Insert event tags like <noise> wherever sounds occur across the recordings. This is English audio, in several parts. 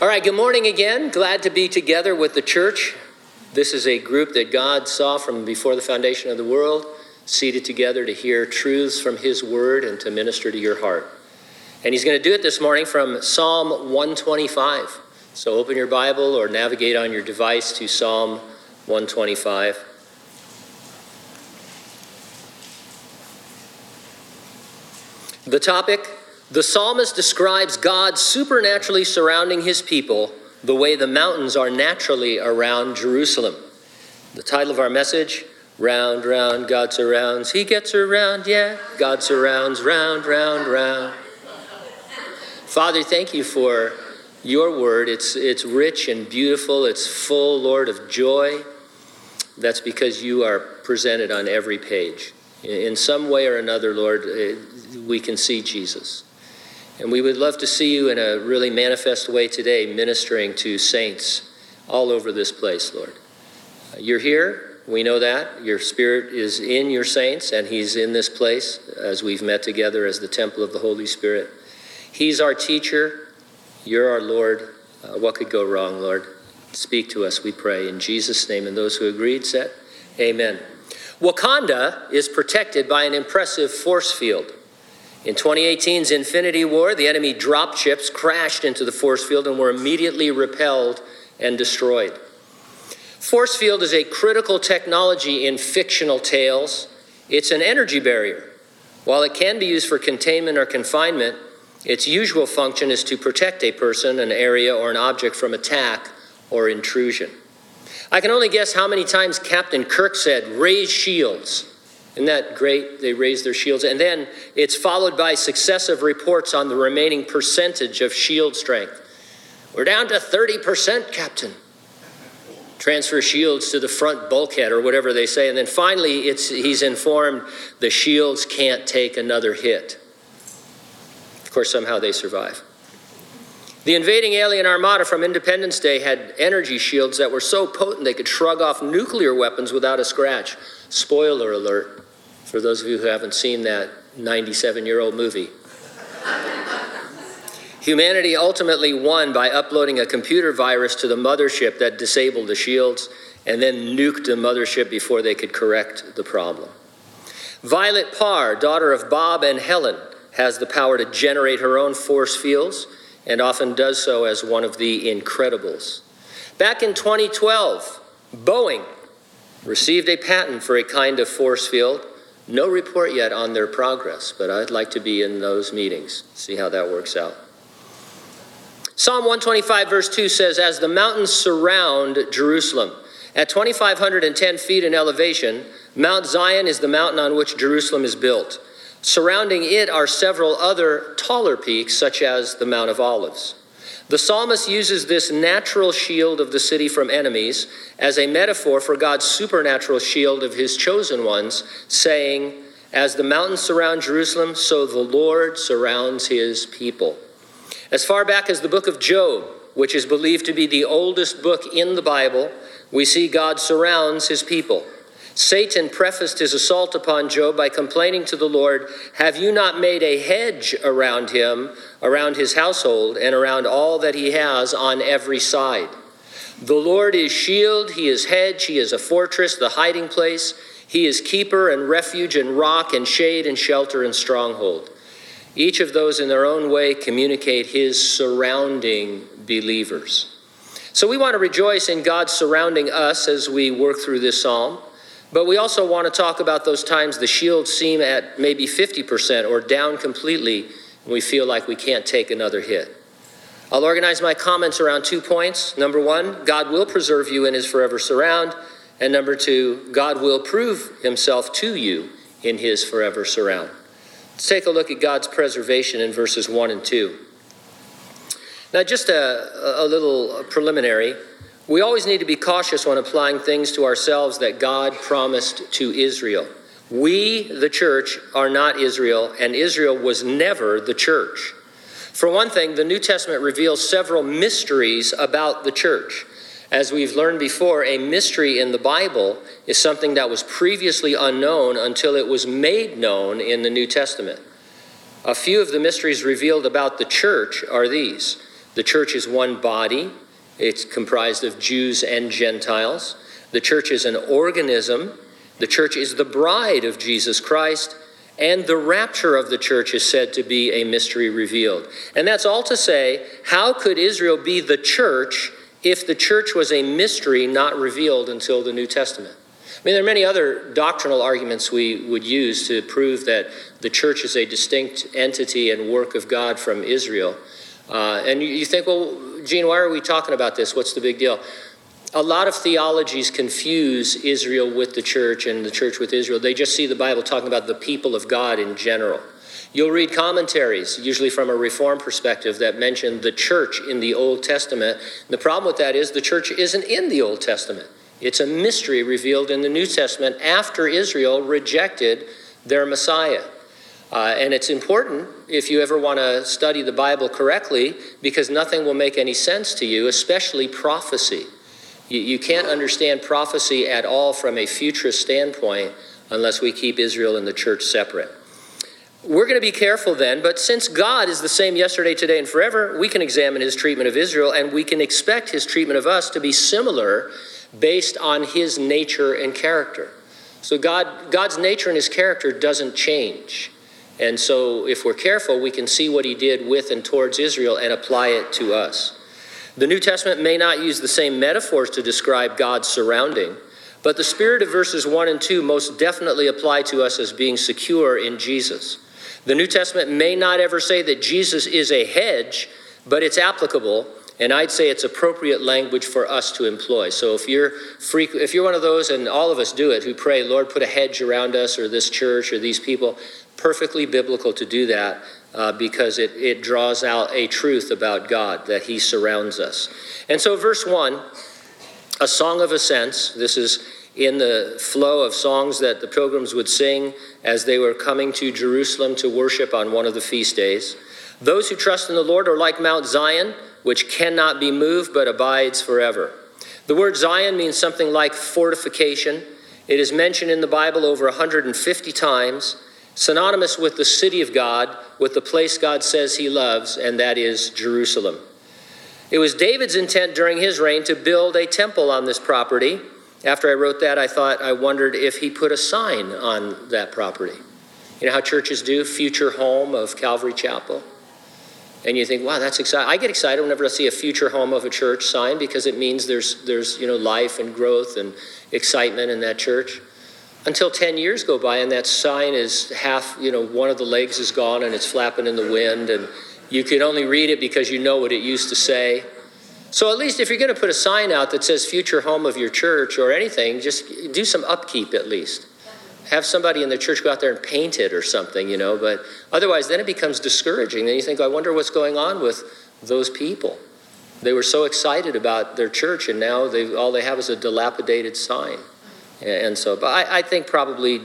All right, good morning again. Glad to be together with the church. This is a group that God saw from before the foundation of the world, seated together to hear truths from His Word and to minister to your heart. And He's going to do it this morning from Psalm 125. So open your Bible or navigate on your device to Psalm 125. The topic the psalmist describes God supernaturally surrounding his people the way the mountains are naturally around Jerusalem. The title of our message Round, round, God surrounds. He gets around, yeah. God surrounds, round, round, round. Father, thank you for your word. It's, it's rich and beautiful, it's full, Lord, of joy. That's because you are presented on every page. In some way or another, Lord, eh, we can see Jesus. And we would love to see you in a really manifest way today, ministering to saints all over this place, Lord. You're here. We know that. Your spirit is in your saints, and He's in this place as we've met together as the temple of the Holy Spirit. He's our teacher. You're our Lord. Uh, what could go wrong, Lord? Speak to us, we pray. In Jesus' name. And those who agreed said, Amen. Wakanda is protected by an impressive force field. In 2018's Infinity War, the enemy drop ships crashed into the force field and were immediately repelled and destroyed. Force field is a critical technology in fictional tales. It's an energy barrier. While it can be used for containment or confinement, its usual function is to protect a person, an area, or an object from attack or intrusion. I can only guess how many times Captain Kirk said, raise shields. Isn't that great? They raise their shields. And then it's followed by successive reports on the remaining percentage of shield strength. We're down to 30%, Captain. Transfer shields to the front bulkhead or whatever they say. And then finally, it's, he's informed the shields can't take another hit. Of course, somehow they survive. The invading alien armada from Independence Day had energy shields that were so potent they could shrug off nuclear weapons without a scratch. Spoiler alert for those of you who haven't seen that 97 year old movie. Humanity ultimately won by uploading a computer virus to the mothership that disabled the shields and then nuked the mothership before they could correct the problem. Violet Parr, daughter of Bob and Helen, has the power to generate her own force fields and often does so as one of the Incredibles. Back in 2012, Boeing received a patent for a kind of force field no report yet on their progress, but I'd like to be in those meetings, see how that works out. Psalm 125, verse 2 says, As the mountains surround Jerusalem, at 2,510 feet in elevation, Mount Zion is the mountain on which Jerusalem is built. Surrounding it are several other taller peaks, such as the Mount of Olives. The psalmist uses this natural shield of the city from enemies as a metaphor for God's supernatural shield of his chosen ones, saying, As the mountains surround Jerusalem, so the Lord surrounds his people. As far back as the book of Job, which is believed to be the oldest book in the Bible, we see God surrounds his people. Satan prefaced his assault upon Job by complaining to the Lord, Have you not made a hedge around him, around his household, and around all that he has on every side? The Lord is shield, he is hedge, he is a fortress, the hiding place. He is keeper and refuge and rock and shade and shelter and stronghold. Each of those in their own way communicate his surrounding believers. So we want to rejoice in God surrounding us as we work through this psalm. But we also want to talk about those times the shields seem at maybe 50% or down completely, and we feel like we can't take another hit. I'll organize my comments around two points. Number one, God will preserve you in his forever surround. And number two, God will prove himself to you in his forever surround. Let's take a look at God's preservation in verses 1 and 2. Now, just a, a little preliminary. We always need to be cautious when applying things to ourselves that God promised to Israel. We, the church, are not Israel, and Israel was never the church. For one thing, the New Testament reveals several mysteries about the church. As we've learned before, a mystery in the Bible is something that was previously unknown until it was made known in the New Testament. A few of the mysteries revealed about the church are these The church is one body, it's comprised of Jews and Gentiles. The church is an organism. The church is the bride of Jesus Christ. And the rapture of the church is said to be a mystery revealed. And that's all to say, how could Israel be the church if the church was a mystery not revealed until the New Testament? I mean, there are many other doctrinal arguments we would use to prove that the church is a distinct entity and work of God from Israel. Uh, and you, you think, well, Gene, why are we talking about this? What's the big deal? A lot of theologies confuse Israel with the church and the church with Israel. They just see the Bible talking about the people of God in general. You'll read commentaries, usually from a Reform perspective, that mention the church in the Old Testament. The problem with that is the church isn't in the Old Testament. It's a mystery revealed in the New Testament after Israel rejected their Messiah. Uh, and it's important if you ever want to study the Bible correctly because nothing will make any sense to you, especially prophecy. You, you can't understand prophecy at all from a futurist standpoint unless we keep Israel and the church separate. We're going to be careful then, but since God is the same yesterday, today, and forever, we can examine his treatment of Israel and we can expect his treatment of us to be similar based on his nature and character. So God, God's nature and his character doesn't change. And so if we're careful, we can see what he did with and towards Israel and apply it to us. The New Testament may not use the same metaphors to describe God's surrounding, but the spirit of verses 1 and 2 most definitely apply to us as being secure in Jesus. The New Testament may not ever say that Jesus is a hedge, but it's applicable and I'd say it's appropriate language for us to employ. So if you're freak, if you're one of those, and all of us do it, who pray, Lord, put a hedge around us or this church or these people, perfectly biblical to do that uh, because it, it draws out a truth about God that He surrounds us. And so, verse 1, a song of ascents. This is in the flow of songs that the pilgrims would sing as they were coming to Jerusalem to worship on one of the feast days. Those who trust in the Lord are like Mount Zion which cannot be moved but abides forever. The word Zion means something like fortification. It is mentioned in the Bible over 150 times, synonymous with the city of God, with the place God says he loves, and that is Jerusalem. It was David's intent during his reign to build a temple on this property. After I wrote that, I thought, I wondered if he put a sign on that property. You know how churches do, future home of Calvary Chapel? And you think, wow, that's exciting. I get excited whenever I see a future home of a church sign because it means there's, there's you know, life and growth and excitement in that church. Until 10 years go by and that sign is half, you know, one of the legs is gone and it's flapping in the wind and you can only read it because you know what it used to say. So at least if you're going to put a sign out that says future home of your church or anything, just do some upkeep at least have somebody in the church go out there and paint it or something, you know. But otherwise, then it becomes discouraging. Then you think, I wonder what's going on with those people. They were so excited about their church, and now they all they have is a dilapidated sign. And so, but I, I think probably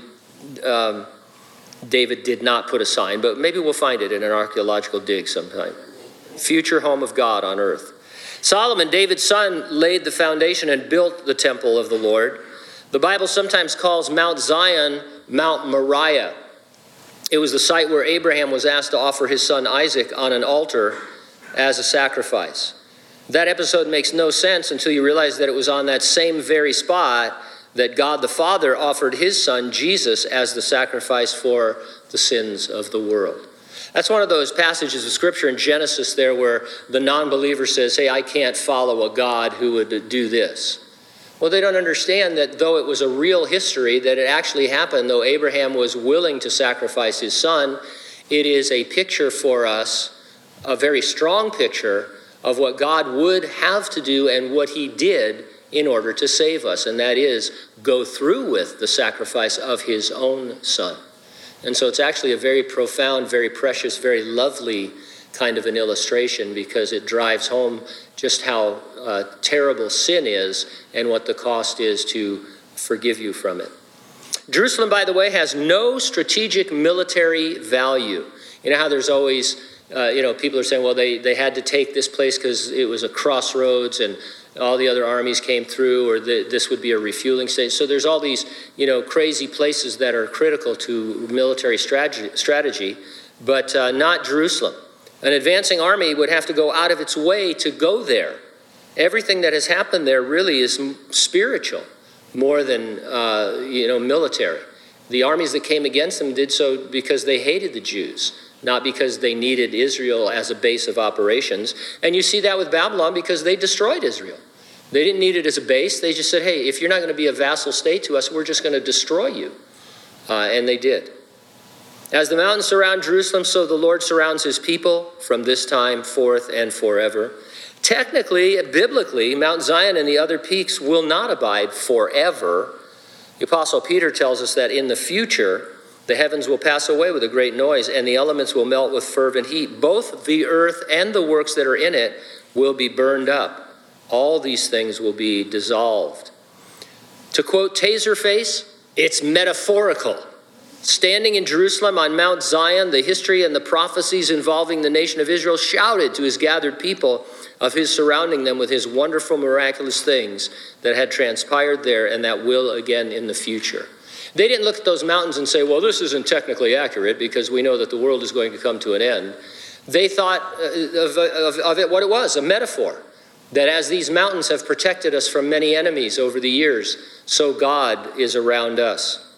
um, David did not put a sign, but maybe we'll find it in an archaeological dig sometime. Future home of God on earth. Solomon, David's son, laid the foundation and built the temple of the Lord. The Bible sometimes calls Mount Zion Mount Moriah. It was the site where Abraham was asked to offer his son Isaac on an altar as a sacrifice. That episode makes no sense until you realize that it was on that same very spot that God the Father offered his son Jesus as the sacrifice for the sins of the world. That's one of those passages of scripture in Genesis there where the non believer says, Hey, I can't follow a God who would do this. Well, they don't understand that though it was a real history, that it actually happened, though Abraham was willing to sacrifice his son, it is a picture for us, a very strong picture of what God would have to do and what he did in order to save us, and that is go through with the sacrifice of his own son. And so it's actually a very profound, very precious, very lovely kind of an illustration because it drives home just how uh, terrible sin is and what the cost is to forgive you from it. Jerusalem, by the way, has no strategic military value. You know how there's always, uh, you know, people are saying, well, they, they had to take this place because it was a crossroads and all the other armies came through, or the, this would be a refueling station. So there's all these, you know, crazy places that are critical to military strategy, strategy but uh, not Jerusalem. An advancing army would have to go out of its way to go there. Everything that has happened there really is spiritual more than uh, you know military. The armies that came against them did so because they hated the Jews, not because they needed Israel as a base of operations. And you see that with Babylon because they destroyed Israel. They didn't need it as a base. They just said, hey, if you're not going to be a vassal state to us, we're just going to destroy you. Uh, and they did. As the mountains surround Jerusalem, so the Lord surrounds his people from this time forth and forever. Technically, biblically, Mount Zion and the other peaks will not abide forever. The Apostle Peter tells us that in the future, the heavens will pass away with a great noise, and the elements will melt with fervent heat. Both the earth and the works that are in it will be burned up. All these things will be dissolved. To quote Taserface, it's metaphorical. Standing in Jerusalem on Mount Zion, the history and the prophecies involving the nation of Israel shouted to his gathered people of his surrounding them with his wonderful, miraculous things that had transpired there and that will again in the future. They didn't look at those mountains and say, well, this isn't technically accurate because we know that the world is going to come to an end. They thought uh, of, of, of it what it was a metaphor. That as these mountains have protected us from many enemies over the years, so God is around us.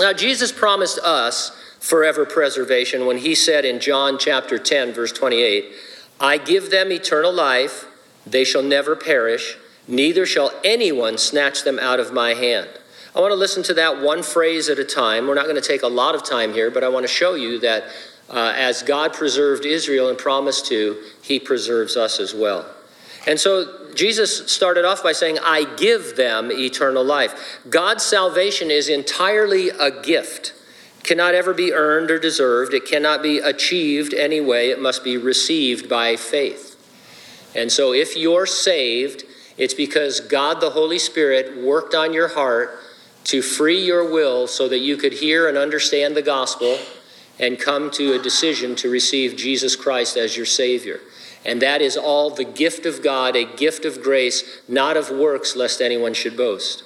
Now, Jesus promised us forever preservation when he said in John chapter 10, verse 28, I give them eternal life, they shall never perish, neither shall anyone snatch them out of my hand. I want to listen to that one phrase at a time. We're not going to take a lot of time here, but I want to show you that uh, as God preserved Israel and promised to, he preserves us as well. And so Jesus started off by saying, I give them eternal life. God's salvation is entirely a gift. cannot ever be earned or deserved. It cannot be achieved anyway. It must be received by faith. And so if you're saved, it's because God the Holy Spirit worked on your heart to free your will so that you could hear and understand the gospel and come to a decision to receive Jesus Christ as your Savior. And that is all the gift of God, a gift of grace, not of works, lest anyone should boast.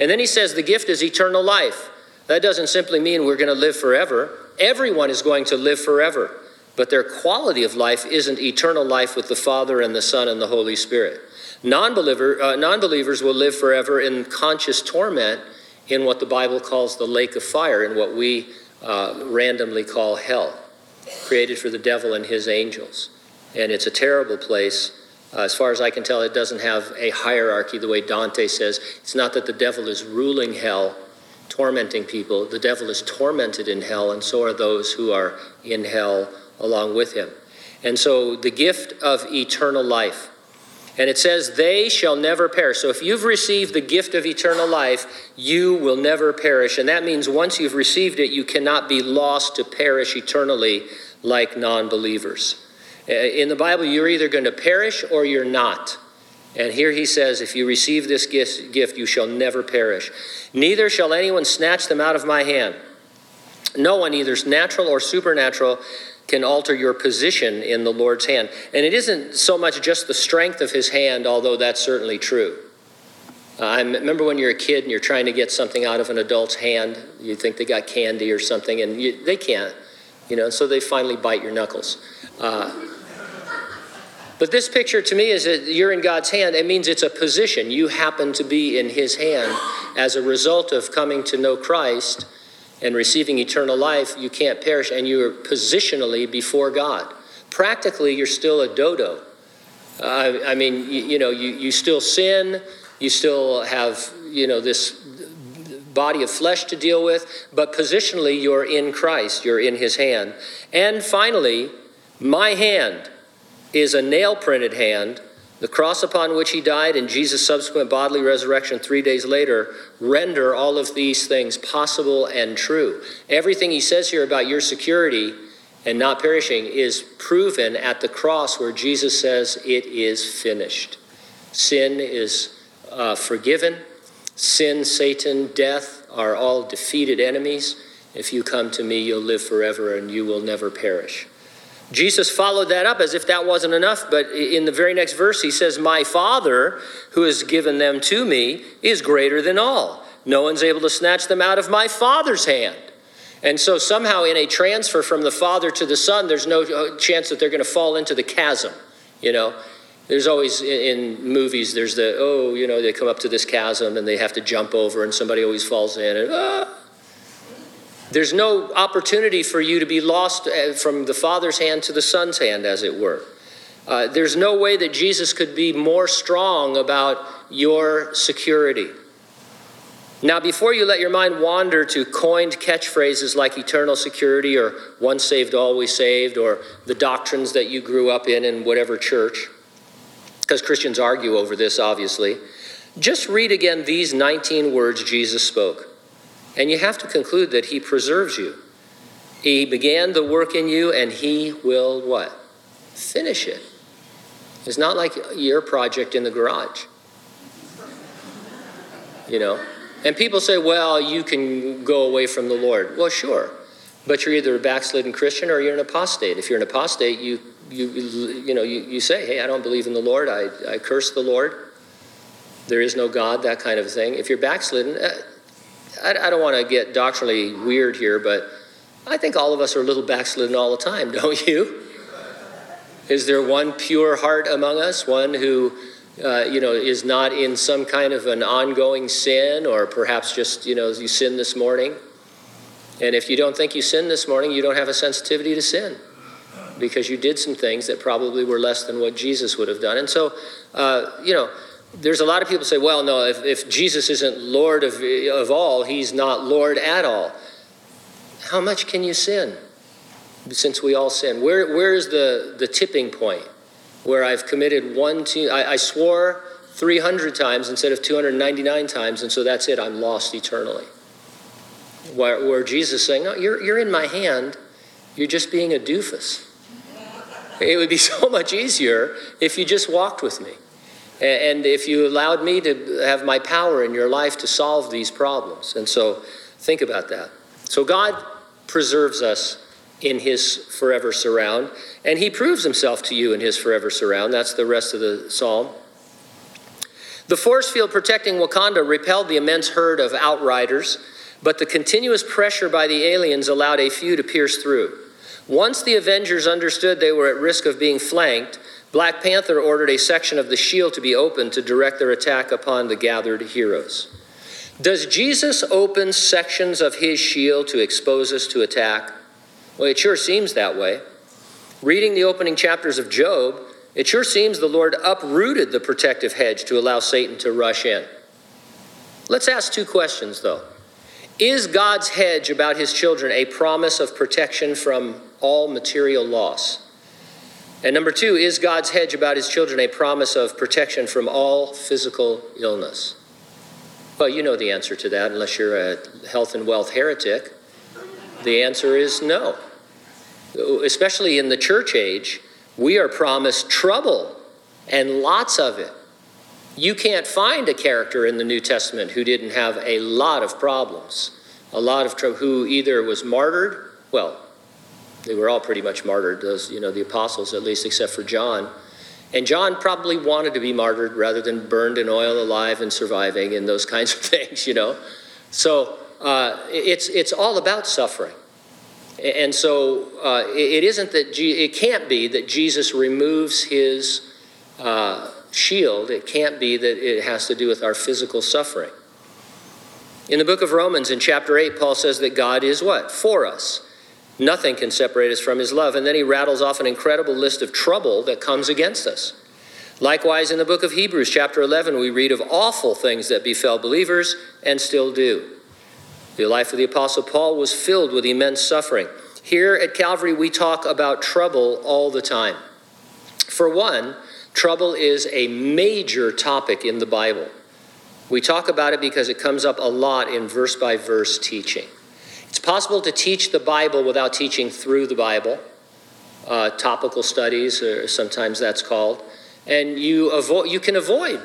And then he says the gift is eternal life. That doesn't simply mean we're going to live forever. Everyone is going to live forever, but their quality of life isn't eternal life with the Father and the Son and the Holy Spirit. Non-believer, uh, non-believers will live forever in conscious torment in what the Bible calls the lake of fire, in what we uh, randomly call hell, created for the devil and his angels and it's a terrible place. Uh, as far as I can tell, it doesn't have a hierarchy the way Dante says. It's not that the devil is ruling hell, tormenting people. The devil is tormented in hell, and so are those who are in hell along with him. And so the gift of eternal life. And it says, they shall never perish. So if you've received the gift of eternal life, you will never perish. And that means once you've received it, you cannot be lost to perish eternally like non believers. Uh, in the Bible, you're either going to perish or you're not. And here he says, If you receive this gift, you shall never perish. Neither shall anyone snatch them out of my hand. No one, either natural or supernatural, can alter your position in the Lord's hand. And it isn't so much just the strength of his hand, although that's certainly true. Uh, I remember when you're a kid and you're trying to get something out of an adult's hand, you think they got candy or something, and you, they can't, you know, so they finally bite your knuckles. Uh, but this picture to me is that you're in God's hand. It means it's a position. You happen to be in His hand as a result of coming to know Christ and receiving eternal life. You can't perish, and you're positionally before God. Practically, you're still a dodo. Uh, I mean, you, you know, you, you still sin, you still have, you know, this body of flesh to deal with, but positionally, you're in Christ, you're in His hand. And finally, my hand is a nail printed hand. The cross upon which he died and Jesus' subsequent bodily resurrection three days later render all of these things possible and true. Everything he says here about your security and not perishing is proven at the cross where Jesus says, It is finished. Sin is uh, forgiven. Sin, Satan, death are all defeated enemies. If you come to me, you'll live forever and you will never perish. Jesus followed that up as if that wasn't enough, but in the very next verse, he says, My Father, who has given them to me, is greater than all. No one's able to snatch them out of my Father's hand. And so somehow in a transfer from the Father to the Son, there's no uh, chance that they're going to fall into the chasm, you know. There's always in movies, there's the, oh, you know, they come up to this chasm and they have to jump over and somebody always falls in and, ah. There's no opportunity for you to be lost uh, from the Father's hand to the Son's hand, as it were. Uh, there's no way that Jesus could be more strong about your security. Now, before you let your mind wander to coined catchphrases like eternal security or once saved, always saved, or the doctrines that you grew up in in whatever church, because Christians argue over this, obviously, just read again these 19 words Jesus spoke. And you have to conclude that He preserves you. He began the work in you, and He will what? Finish it. It's not like your project in the garage. You know? And people say, well, you can go away from the Lord. Well, sure. But you're either a backslidden Christian or you're an apostate. If you're an apostate, you, you, you, know, you, you say, hey, I don't believe in the Lord. I, I curse the Lord. There is no God, that kind of thing. If you're backslidden, uh, I, I don't want to get doctrinally weird here, but I think all of us are a little backslidden all the time, <laughs> don't you? Is there one pure heart among us, one who uh, you know, is not in some kind of an ongoing sin, or perhaps just, you know, you sin this morning. And if you don't think you sinned this morning, you don't have a sensitivity to sin because you did some things that probably were less than what Jesus would have done. And so, uh, you know, there's a lot of people say, well, no, if, if Jesus isn't Lord of, of all, he's not Lord at all. How much can you sin? Since we all sin. Where, where is the, the tipping point? where I've committed one, two, I, I swore 300 times instead of 299 times, and so that's it, I'm lost eternally. Where, where Jesus is saying, No, you're, you're in my hand, you're just being a doofus. It would be <laughs> so much easier if you just walked with me. And if you allowed me to have my power in your life to solve these problems. And so think about that. So God preserves us in his forever surround. And he proves himself to you in his forever surround. That's the rest of the psalm. The force field protecting Wakanda repelled the immense herd of outriders, but the continuous pressure by the aliens allowed a few to pierce through. Once the Avengers understood they were at risk of being flanked, Black Panther ordered a section of the shield to be opened to direct their attack upon the gathered heroes. Does Jesus open sections of his shield to expose us to attack? Well, it sure seems that way. Reading the opening chapters of Job, it sure seems the Lord uprooted the protective hedge to allow Satan to rush in. Let's ask two questions, though. Is God's hedge about his children a promise of protection from all material loss? And number two, is God's hedge about his children a promise of protection from all physical illness? Well, you know the answer to that, unless you're a health and wealth heretic. The answer is no especially in the church age, we are promised trouble and lots of it. You can't find a character in the New Testament who didn't have a lot of problems, a lot of trouble, who either was martyred, well, they were all pretty much martyred, those, you know, the apostles at least, except for John. And John probably wanted to be martyred rather than burned in oil alive and surviving and those <laughs> kinds of things, you know. So uh, it's, it's all about suffering. And so uh, it isn't that, G- it can't be that Jesus removes his uh, shield. It can't be that it has to do with our physical suffering. In the book of Romans, in chapter 8, Paul says that God is what? For us. Nothing can separate us from his love. And then he rattles off an incredible list of trouble that comes against us. Likewise, in the book of Hebrews, chapter 11, we read of awful things that befell believers and still do. The life of the Apostle Paul was filled with immense suffering. Here at Calvary, we talk about trouble all the time. For one, trouble is a major topic in the Bible. We talk about it because it comes up a lot in verse by verse teaching. It's possible to teach the Bible without teaching through the Bible. Uh, topical studies, or sometimes that's called, and you avoid. You can avoid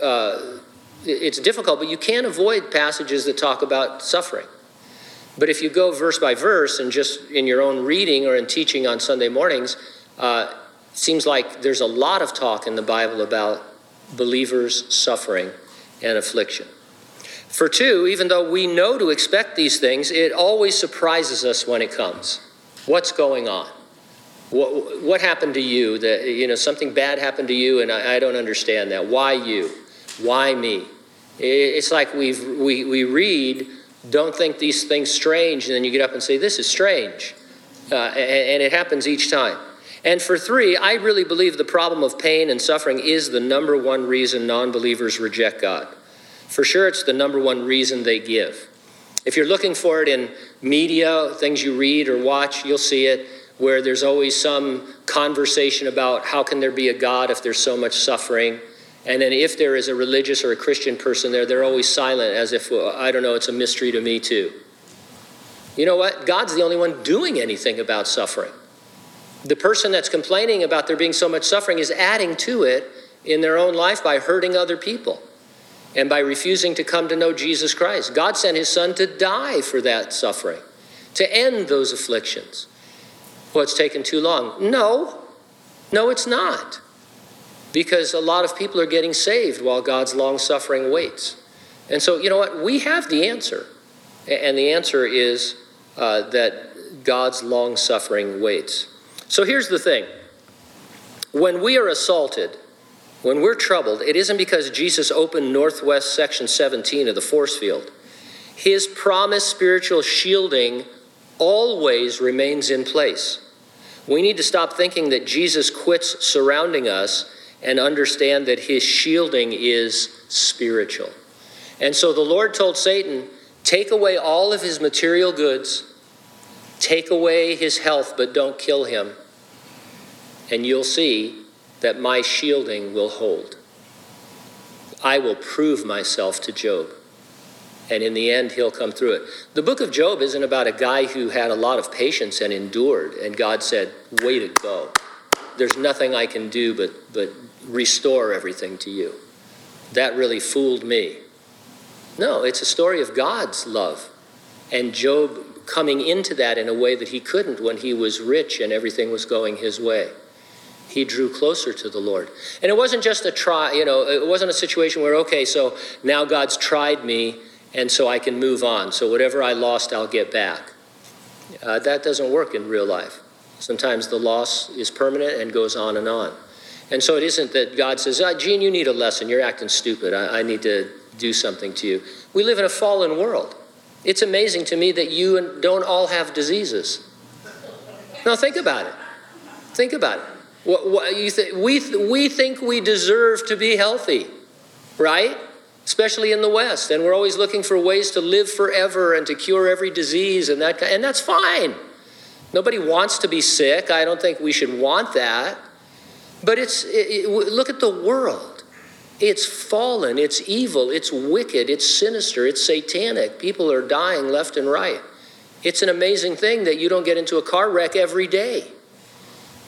uh, it's difficult, but you can avoid passages that talk about suffering. But if you go verse by verse and just in your own reading or in teaching on Sunday mornings, uh, seems like there's a lot of talk in the Bible about believers' suffering and affliction. For two, even though we know to expect these things, it always surprises us when it comes. What's going on? What, what happened to you? That you know something bad happened to you, and I, I don't understand that. Why you? Why me? It's like we we we read, don't think these things strange, and then you get up and say, this is strange, uh, and, and it happens each time. And for three, I really believe the problem of pain and suffering is the number one reason non believers reject God. For sure, it's the number one reason they give. If you're looking for it in media, things you read or watch, you'll see it where there's always some conversation about how can there be a God if there's so much suffering. And then if there is a religious or a Christian person there, they're always silent as if, well, I don't know, it's a mystery to me too. You know what? God's the only one doing anything about suffering. The person that's complaining about there being so much suffering is adding to it in their own life by hurting other people and by refusing to come to know Jesus Christ. God sent his son to die for that suffering, to end those afflictions. Well, it's taken too long. No, no, it's not. Because a lot of people are getting saved while God's long suffering waits. And so, you know what? We have the answer. And the answer is uh, that God's long suffering waits. So here's the thing when we are assaulted, when we're troubled, it isn't because Jesus opened Northwest Section 17 of the force field. His promised spiritual shielding always remains in place. We need to stop thinking that Jesus quits surrounding us and understand that his shielding is spiritual. And so the Lord told Satan, Take away all of his material goods, take away his health, but don't kill him and you'll see that my shielding will hold. I will prove myself to Job. And in the end, he'll come through it. The book of Job isn't about a guy who had a lot of patience and endured, and God said, Way to go. There's nothing I can do but, but restore everything to you. That really fooled me. No, it's a story of God's love. And Job coming into that in a way that he couldn't when he was rich and everything was going his way he drew closer to the Lord. And it wasn't just a try, you know, it wasn't a situation where, okay, so now God's tried me and so I can move on. So whatever I lost, I'll get back. Uh, that doesn't work in real life. Sometimes the loss is permanent and goes on and on. And so it isn't that God says, oh, Gene, you need a lesson. You're acting stupid. I, I need to do something to you. We live in a fallen world. It's amazing to me that you don't all have diseases. Now, think about it. Think about it. What, what, you th- we, th- we think we deserve to be healthy, right? Especially in the West. And we're always looking for ways to live forever and to cure every disease, and, that, and that's fine. Nobody wants to be sick. I don't think we should want that. But it's, it, it, look at the world. It's fallen, it's evil, it's wicked, it's sinister, it's satanic. People are dying left and right. It's an amazing thing that you don't get into a car wreck every day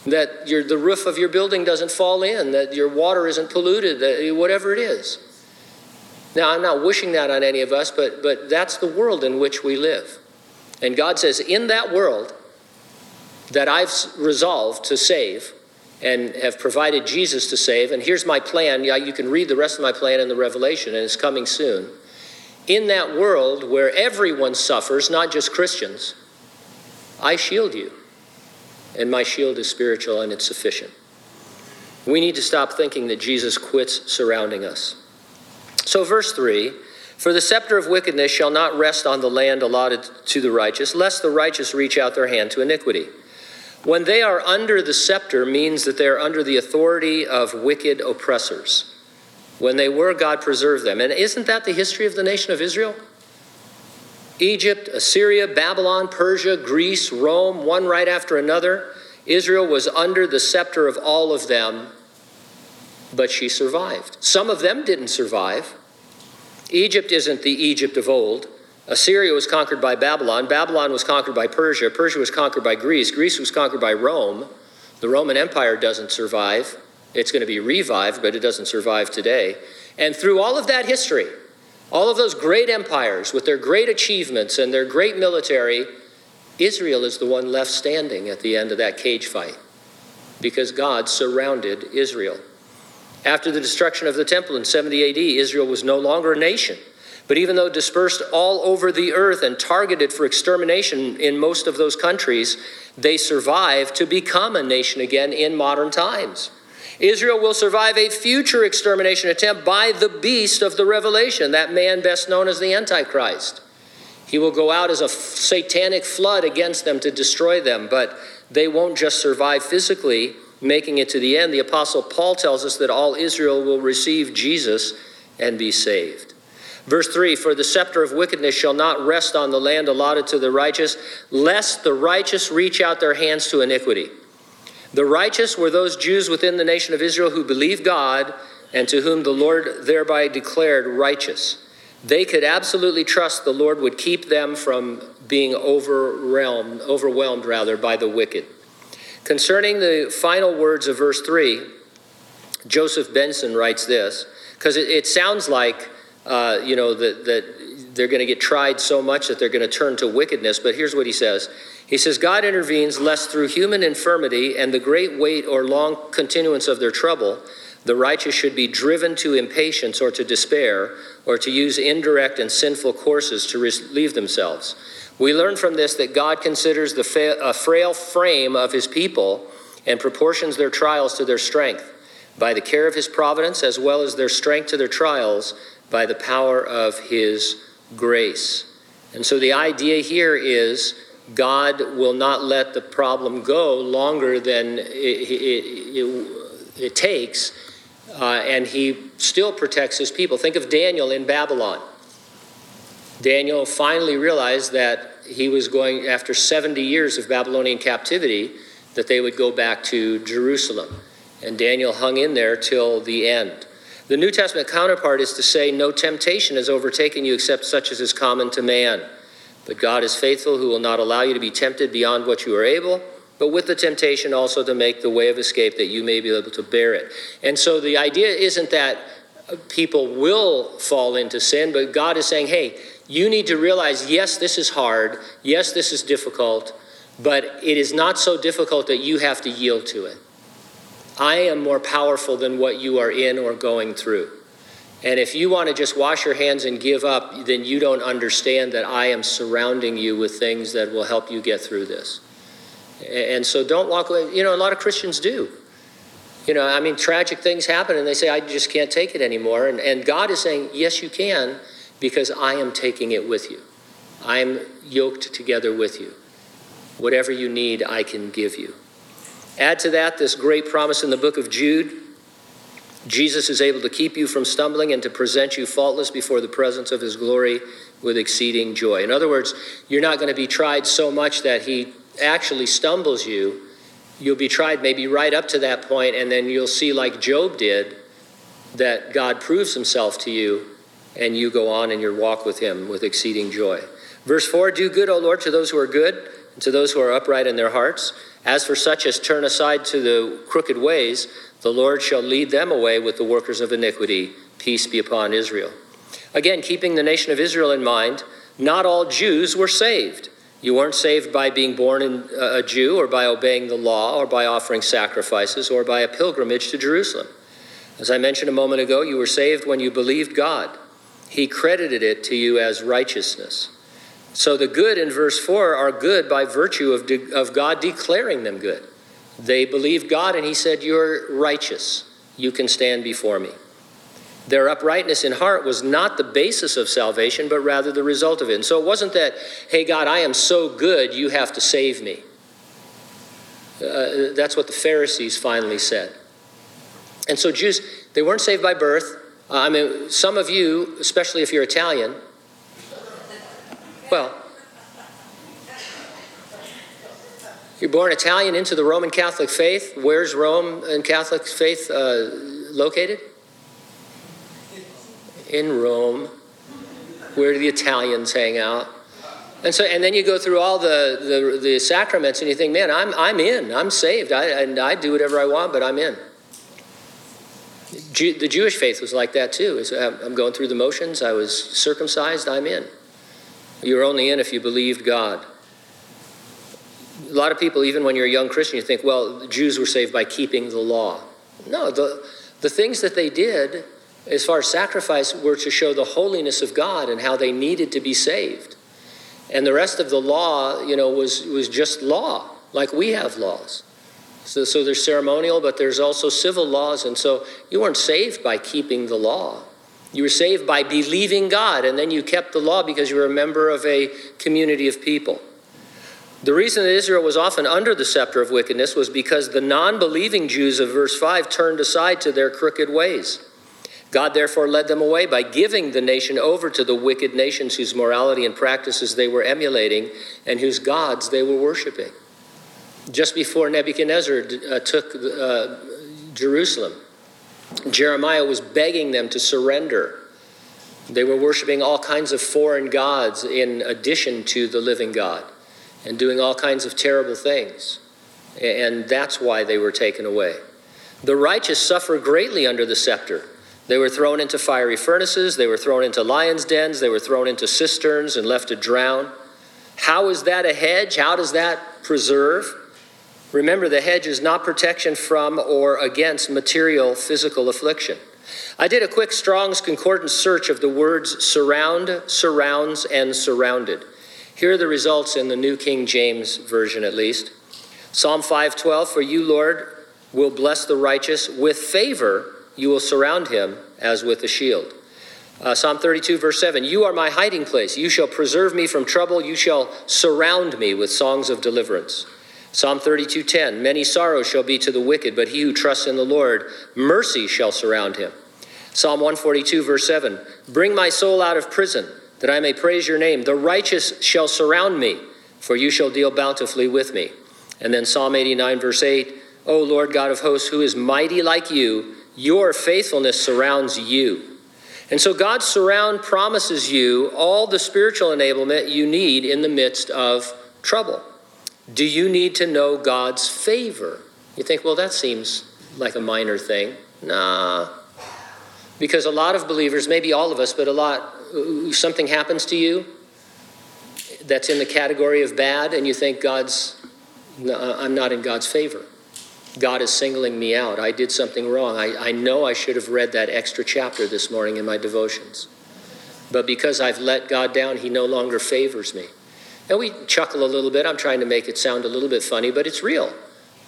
that your, the roof of your building doesn't fall in, that your water isn't polluted, that, whatever it is. Now, I'm not wishing that on any of us, but, but that's the world in which we live. And God says, in that world that I've resolved to save and have provided Jesus to save, and here's my plan. Yeah, you can read the rest of my plan in the Revelation, and it's coming soon. In that world where everyone suffers, not just Christians, I shield you and my shield is spiritual and it's sufficient. We need to stop thinking that Jesus quits surrounding us. So, verse 3 For the scepter of wickedness shall not rest on the land allotted to the righteous, lest the righteous reach out their hand to iniquity. When they are under the scepter means that they are under the authority of wicked oppressors. When they were, God preserved them. And isn't that the history of the nation of Israel? Egypt, Assyria, Babylon, Persia, Greece, Rome, one right after another. Israel was under the scepter of all of them, but she survived. Some of them didn't survive. Egypt isn't the Egypt of old. Assyria was conquered by Babylon. Babylon was conquered by Persia. Persia was conquered by Greece. Greece was conquered by Rome. The Roman Empire doesn't survive. It's going to be revived, but it doesn't survive today. And through all of that history, all of those great empires with their great achievements and their great military, Israel is the one left standing at the end of that cage fight because God surrounded Israel. After the destruction of the temple in 70 AD, Israel was no longer a nation, But even though dispersed all over the earth and targeted for extermination in most of those countries, they survived to become a nation again in modern times. Israel will survive a future extermination attempt by the beast of the Revelation, that man best known as the Antichrist. He will go out as a satanic flood against them to destroy them, but they won't just survive physically, making it to the end. The Apostle Paul tells us that all Israel will receive Jesus and be saved. Verse 3 For the scepter of wickedness shall not rest on the land allotted to the righteous, lest the righteous reach out their hands to iniquity. The righteous were those Jews within the nation of Israel who believed God and to whom the Lord thereby declared righteous. They could absolutely trust the Lord would keep them from being overwhelmed, overwhelmed rather by the wicked. Concerning the final words of verse 3, Joseph Benson writes this, because it, it, sounds like, uh, you know, that, that they're going to get tried so much that they're going to turn to wickedness. But here's what he says He says, God intervenes lest through human infirmity and the great weight or long continuance of their trouble, the righteous should be driven to impatience or to despair or to use indirect and sinful courses to relieve themselves. We learn from this that God considers the fa- frail frame of his people and proportions their trials to their strength by the care of his providence, as well as their strength to their trials by the power of his grace. And so the idea here is God will not let the problem go longer than it, it, it, it takes uh, and he still protects his people. Think of Daniel in Babylon. Daniel finally realized that he was going, after 70 years of Babylonian captivity, that they would go back to Jerusalem. And Daniel hung in there till the end. The New Testament counterpart is to say, No temptation has overtaken you except such as is common to man. But God is faithful, who will not allow you to be tempted beyond what you are able but with the temptation also to make the way of escape that you may be able to bear it. And so the idea isn't that people will fall into sin, but God is saying, hey, you need to realize yes, this is hard, yes, this is difficult, but it is not so difficult that you have to yield to it. I am more powerful than what you are in or going through. And if you want to just wash your hands and give up, then you don't understand that I am surrounding you with things that will help you get through this. And so don't walk away. You know, a lot of Christians do. You know, I mean, tragic things happen and they say, I just can't take it anymore. And, and God is saying, Yes, you can, because I am taking it with you. I am yoked together with you. Whatever you need, I can give you. Add to that this great promise in the book of Jude. Jesus is able to keep you from stumbling and to present you faultless before the presence of his glory with exceeding joy. In other words, you're not going to be tried so much that he actually stumbles you, you'll be tried maybe right up to that point, and then you'll see, like Job did, that God proves himself to you, and you go on in your walk with him with exceeding joy. Verse 4 Do good, O Lord, to those who are good, and to those who are upright in their hearts. As for such as turn aside to the crooked ways, the Lord shall lead them away with the workers of iniquity. Peace be upon Israel. Again, keeping the nation of Israel in mind, not all Jews were saved. You weren't saved by being born in uh, a Jew or by obeying the law or by offering sacrifices or by a pilgrimage to Jerusalem. As I mentioned a moment ago, you were saved when you believed God. He credited it to you as righteousness. So the good in verse 4 are good by virtue of, de- of God declaring them good. They believed God and He said, You're righteous. You can stand before me. Their uprightness in heart was not the basis of salvation, but rather the result of it. And so it wasn't that, hey, God, I am so good, you have to save me. Uh, that's what the Pharisees finally said. And so Jews, they weren't saved by birth. Uh, I mean, some of you, especially if you're Italian, well, you're born Italian into the Roman Catholic faith. Where's Rome and Catholic faith uh, located? in Rome, where do the Italians hang out. And so, and then you go through all the, the, the sacraments and you think, man, I'm, I'm in, I'm saved, I, and I do whatever I want, but I'm in. Jew, the Jewish faith was like that too. I'm going through the motions, I was circumcised, I'm in. You're only in if you believed God. A lot of people, even when you're a young Christian, you think, well, Jews were saved by keeping the law. No, the, the things that they did as far as sacrifice, were to show the holiness of God and how they needed to be saved. And the rest of the law, you know, was, was just law, like we have laws. So, so there's ceremonial, but there's also civil laws. And so you weren't saved by keeping the law. You were saved by believing God, and then you kept the law because you were a member of a community of people. The reason that Israel was often under the scepter of wickedness was because the non believing Jews of verse 5 turned aside to their crooked ways. God therefore led them away by giving the nation over to the wicked nations whose morality and practices they were emulating and whose gods they were worshiping. Just before Nebuchadnezzar uh, took uh, Jerusalem, Jeremiah was begging them to surrender. They were worshiping all kinds of foreign gods in addition to the living God and doing all kinds of terrible things. And that's why they were taken away. The righteous suffer greatly under the scepter. They were thrown into fiery furnaces, they were thrown into lions' dens, they were thrown into cisterns and left to drown. How is that a hedge? How does that preserve? Remember, the hedge is not protection from or against material physical affliction. I did a quick Strong's Concordance search of the words surround, surrounds, and surrounded. Here are the results in the New King James Version, at least. Psalm 5:12, "For you, Lord, will bless the righteous with favor; you will surround him as with a shield." Uh, Psalm 32, verse 7 You are my hiding place. You shall preserve me from trouble. You shall surround me with songs of deliverance. Psalm 32:10 Many sorrows shall be to the wicked, but he who trusts in the Lord, mercy shall surround him. Psalm 142 verse 7 Bring my soul out of prison, that I may praise your name. The righteous shall surround me, for you shall deal bountifully with me. And then Psalm 89 verse 8 O Lord God of hosts, who is mighty like you, your faithfulness surrounds you. And so God's surround promises you all the spiritual enablement you need in the midst of trouble. Do you need to know God's favor? You think, well, that seems like a minor thing. Nah. Because a lot of believers, maybe all of us, but a lot, something happens to you that's in the category of bad, and you think God's, I'm not in God's favor. God is singling me out. I did something wrong. I, I know I should have read that extra chapter this morning in my devotions. But because I've let God down, He no longer favors me. And we chuckle a little bit. I'm trying to make it sound a little bit funny, but it's real.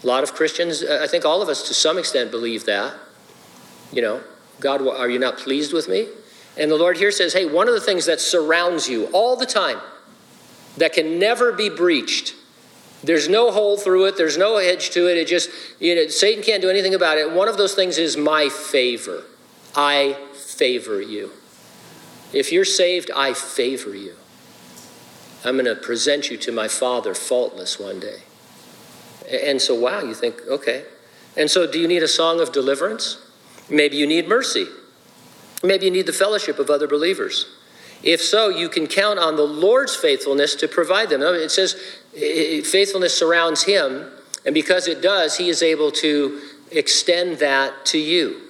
A lot of Christians, I think all of us to some extent believe that. You know, God, are you not pleased with me? And the Lord here says, hey, one of the things that surrounds you all the time, that can never be breached, there's no hole through it, there's no edge to it, it just, you know, Satan can't do anything about it. One of those things is my favor. I favor you. If you're saved, I favor you. I'm going to present you to my Father faultless one day. And so, wow, you think, okay. And so, do you need a song of deliverance? Maybe you need mercy. Maybe you need the fellowship of other believers. If so, you can count on the Lord's faithfulness to provide them. It says faithfulness surrounds him, and because it does, he is able to extend that to you.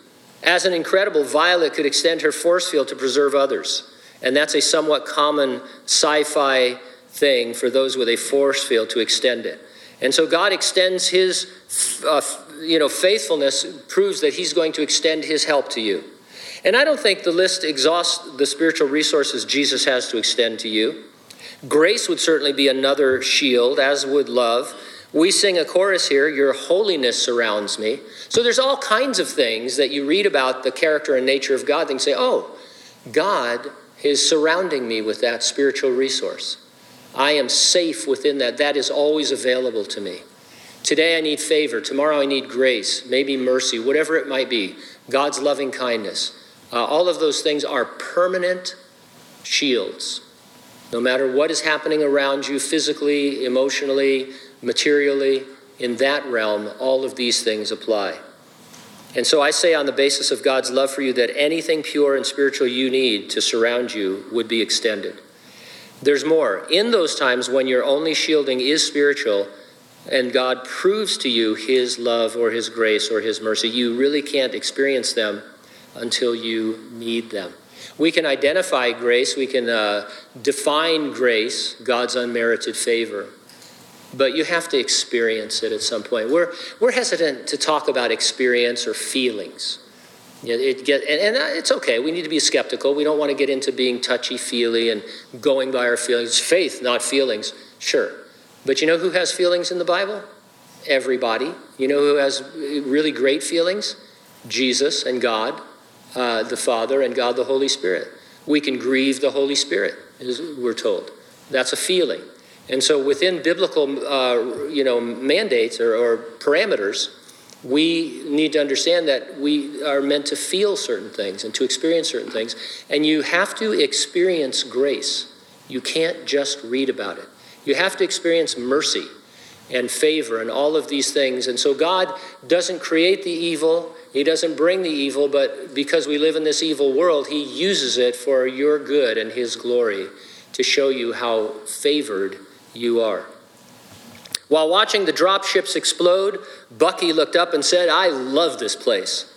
As an incredible, Violet could extend her force field to preserve others. And that's a somewhat common sci fi thing for those with a force field to extend it. And so God extends his uh, you know, faithfulness, proves that he's going to extend his help to you. And I don't think the list exhausts the spiritual resources Jesus has to extend to you. Grace would certainly be another shield, as would love. We sing a chorus here, Your holiness surrounds me. So there's all kinds of things that you read about the character and nature of God, and say, oh, God is surrounding me with that spiritual resource. I am safe within that. That is always available to me. Today I need favor. Tomorrow I need grace, maybe mercy, whatever it might be. God's loving kindness. Uh, all of those things are permanent shields. No matter what is happening around you physically, emotionally, materially, in that realm, all of these things apply. And so I say, on the basis of God's love for you, that anything pure and spiritual you need to surround you would be extended. There's more. In those times when your only shielding is spiritual, and God proves to you his love or his grace or his mercy, you really can't experience them until you need them. We can identify grace, we can uh, define grace, God's unmerited favor but you have to experience it at some point. We're, we're hesitant to talk about experience or feelings. It get, and, and it's okay. We need to be skeptical. We don't want to get into being touchy feely and going by our feelings. Faith, not feelings, sure. But you know who has feelings in the Bible? Everybody. You know who has really great feelings? Jesus and God, uh, the Father, and God the Holy Spirit. We can grieve the Holy Spirit, as we're told. That's a feeling. And so within biblical, uh, you know, mandates or, or parameters, we need to understand that we are meant to feel certain things and to experience certain things. And you have to experience grace. You can't just read about it. You have to experience mercy and favor and all of these things. And so God doesn't create the evil, He doesn't bring the evil, but because we live in this evil world, He uses it for your good and His glory to show you how favored you are. While watching the drop ships explode, Bucky looked up and said, I love this place.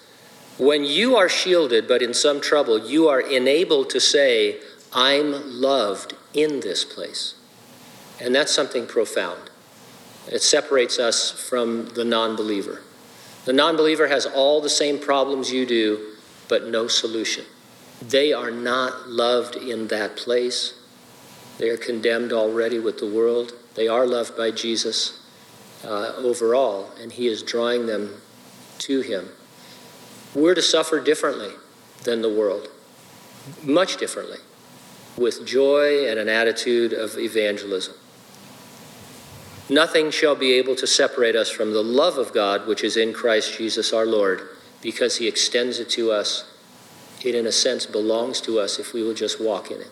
When you are shielded but in some trouble, you are enabled to say, I'm loved in this place. And that's something profound. It separates us from the non believer. The non believer has all the same problems you do, but no solution. They are not loved in that place. They are condemned already with the world. They are loved by Jesus uh, overall, and He is drawing them to Him. We're to suffer differently than the world, much differently, with joy and an attitude of evangelism. Nothing shall be able to separate us from the love of God which is in Christ Jesus our Lord, because He extends it to us. It, in a sense, belongs to us if we will just walk in it.